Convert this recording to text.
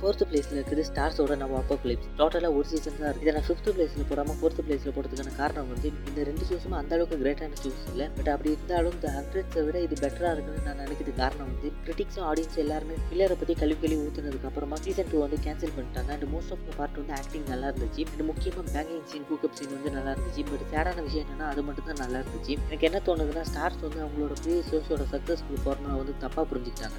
Fourth பிளேஸில் இருக்குது ஸ்டார்ஸோட நம்ம அப்போ கிளிப்ஸ் டோட்டலாக ஒரு சீசன் தான் இருக்குது இதை நான் ஃபிஃப்த் பிளேஸில் போடாமல் ஃபோர்த் பிளேஸில் போடுறதுக்கான காரணம் வந்து இந்த ரெண்டு சூஸும் அந்த அளவுக்கு கிரேட்டான சூஸ் இல்லை. பட் அப்படி இருந்தாலும் இந்த ஹண்ட்ரட்ஸை விட இது பெட்டராக இருக்குன்னு நான் நினைக்கிறது காரணம் வந்து கிரிட்டிக்ஸும் ஆடியன்ஸ் எல்லாருமே பிள்ளையரை பற்றி கழுவி கழுவி ஊற்றுனதுக்கு அப்புறமா சீசன் டூ வந்து கேன்சல் பண்ணிட்டாங்க. And most of the part வந்து ஆக்டிங் நல்லா இருந்துச்சு. அண்ட் முக்கியமாக பேங்கிங் சீன் கூக்கப் சீன் வந்து நல்லா இருந்துச்சு. பட் சேடான விஷயம் என்னன்னா அது மட்டும் தான் நல்லா இருந்துச்சு. எனக்கு என்ன தோணுதுன்னா ஸ்டார்ஸ் வந்து அவங்களோட ப்ரீவியஸ் ஷோஸோட சக்ஸஸ்ஃபுல் ஃபார்முலா வந்து தப்பாக புரிஞ்சுக்கிட்டாங்க.